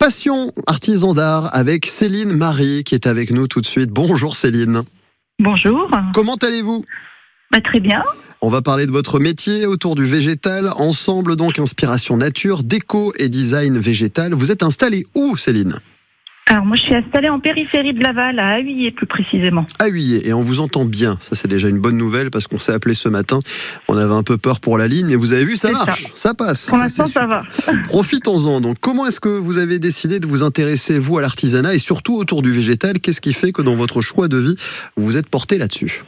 Passion artisan d'art avec Céline Marie qui est avec nous tout de suite. Bonjour Céline. Bonjour. Comment allez-vous? Bah, très bien. On va parler de votre métier autour du végétal. Ensemble donc inspiration nature, déco et design végétal. Vous êtes installée où Céline? Alors moi je suis installée en périphérie de Laval, à Ahuillé plus précisément. À Huillet et on vous entend bien. Ça c'est déjà une bonne nouvelle parce qu'on s'est appelé ce matin. On avait un peu peur pour la ligne mais vous avez vu ça marche, ça, passe. Pour l'instant ça va. Profitons-en. Donc, comment est-ce que vous avez décidé de vous intéresser, vous, à l'artisanat et surtout autour du végétal? Qu'est-ce qui fait que dans votre choix de vie, vous vous êtes porté là-dessus?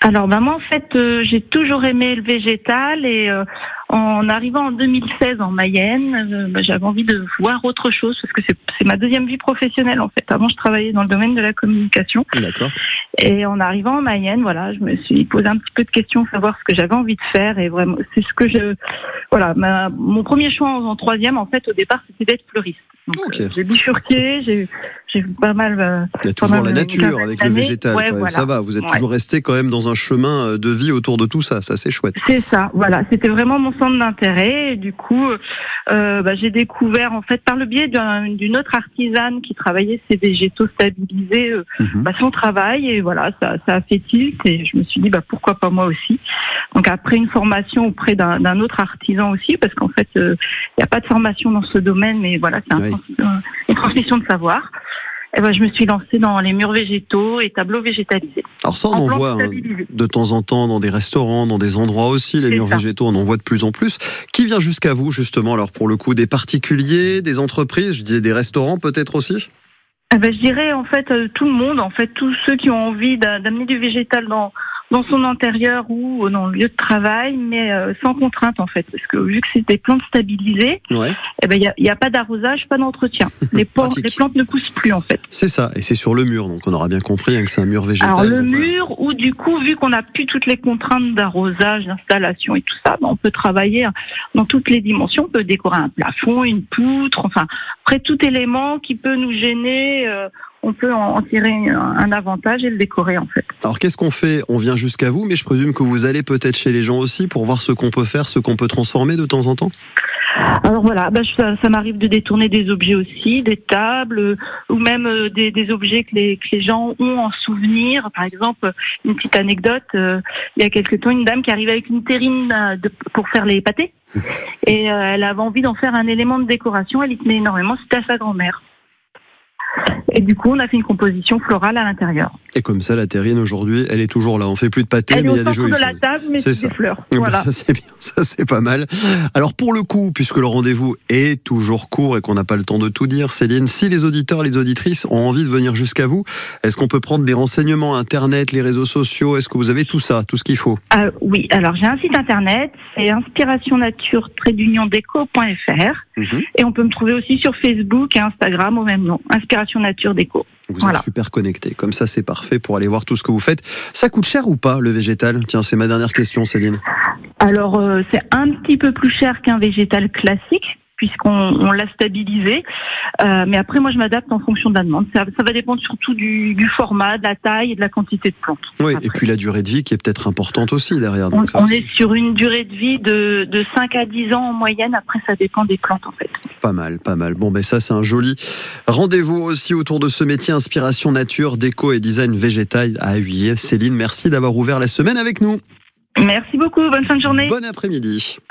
Alors bah, moi en fait euh, j'ai toujours aimé le végétal et euh, en arrivant en 2016 en Mayenne, euh, bah, j'avais envie de voir autre chose parce que c'est ma deuxième vie professionnelle en fait. Avant je travaillais dans le domaine de la communication D'accord. et en arrivant en Mayenne, voilà, je me suis posé un petit peu de questions, savoir ce que j'avais envie de faire et vraiment c'est ce que je voilà, ma- mon premier choix en, en troisième en fait au départ c'était d'être fleuriste. Donc Ok. euh, j'ai bifurqué, j'ai j'ai pas mal euh, Il y a toujours la nature avec le végétal. ouais, voilà. Ça va, vous êtes Ouais. toujours resté quand même dans un chemin euh, de vie autour de tout ça. Ça, c'est chouette. C'est ça, voilà. C'était vraiment mon centre d'intérêt. Et du coup, euh, bah, j'ai découvert, en fait, par le biais d'un- d'une autre artisane qui travaillait ces végétaux stabilisés, euh, Mhm. bah, son travail. Et voilà, ça, ça a fait tilt. Et je me suis dit, bah, pourquoi pas moi aussi. Donc après une formation auprès d'un autre artisan aussi, parce qu'en fait, euh, il n'y a pas de formation dans ce domaine, mais voilà, c'est un Oui. Transmission de savoir. Et ben, je me suis lancée dans les murs végétaux et tableaux végétalisés. Alors ça, on en voit hein, de temps en temps dans des restaurants, dans des endroits aussi, les murs ça. végétaux, on en voit de plus en plus. Qui vient jusqu'à vous, justement, alors pour le coup, des particuliers, des entreprises, je disais des restaurants peut-être aussi? Eh ben, je dirais en fait euh, tout le monde, en fait tous ceux qui ont envie d'a- d'amener du végétal dans dans son intérieur ou dans le lieu de travail, mais euh, sans contrainte en fait, parce que vu que c'est des plantes stabilisées, Ouais. eh ben il y a, a pas d'arrosage, pas d'entretien. Les, les plantes ne poussent plus en fait. C'est ça, et c'est sur le mur, donc on aura bien compris hein, que c'est un mur végétal. Alors le voilà. mur, ou du coup vu qu'on n'a plus toutes les contraintes d'arrosage, d'installation et tout ça, ben, on peut travailler dans toutes les dimensions. On peut décorer un plafond, une poutre, enfin après tout élément qui peut nous gêner. euh, on peut en tirer un avantage et le décorer en fait. Alors qu'est-ce qu'on fait? On vient jusqu'à vous, mais je présume que vous allez peut-être chez les gens aussi pour voir ce qu'on peut faire, ce qu'on peut transformer de temps en temps? Alors voilà, bah, ça, ça m'arrive de détourner des objets aussi, des tables, euh, ou même euh, des, des objets que les, que les gens ont en souvenir. Par exemple, une petite anecdote, euh, il y a quelque temps, une dame qui arrivait avec une terrine de- pour faire les pâtés, et elle avait envie d'en faire un élément de décoration, elle y tenait énormément, c'était à sa grand-mère. Et du coup, on a fait une composition florale à l'intérieur. Et comme ça, la terrine aujourd'hui, elle est toujours là. On fait plus de pâté, Elle mais il y a des jolies de la table, mais C'est des fleurs. Ben, Voilà. Ça c'est bien, ça c'est pas mal. Alors pour le coup, puisque le rendez-vous est toujours court et qu'on n'a pas le temps de tout dire, Céline, si les auditeurs, les auditrices ont envie de venir jusqu'à vous, est-ce qu'on peut prendre des renseignements Internet, les réseaux sociaux? Est-ce que vous avez tout ça, tout ce qu'il faut? Ah, oui, alors j'ai un site internet, c'est inspirationnature-déco.fr Mhm. et on peut me trouver aussi sur Facebook et Instagram au même nom, Inspiration Nature Déco. Vous Voilà. êtes super connecté. Comme ça, c'est parfait pour aller voir tout ce que vous faites. Ça coûte cher ou pas le végétal? Tiens, c'est ma dernière question, Céline. Alors euh, c'est un petit peu plus cher qu'un végétal classique puisqu'on on l'a stabilisé, Euh, mais après moi je m'adapte en fonction de la demande. Ça, ça va dépendre surtout du, du format, de la taille et de la quantité de plantes. Oui, et puis la durée de vie qui est peut-être importante aussi derrière. On, donc ça on aussi, est sur une durée de vie de, de 5 à 10 ans en moyenne, après ça dépend des plantes en fait. Pas mal, pas mal. Bon, ben ça, c'est un joli rendez-vous aussi autour de ce métier inspiration nature, déco et design végétal à Huillet. Céline, merci d'avoir ouvert la semaine avec nous. Merci beaucoup, bonne fin de journée. Bon après-midi.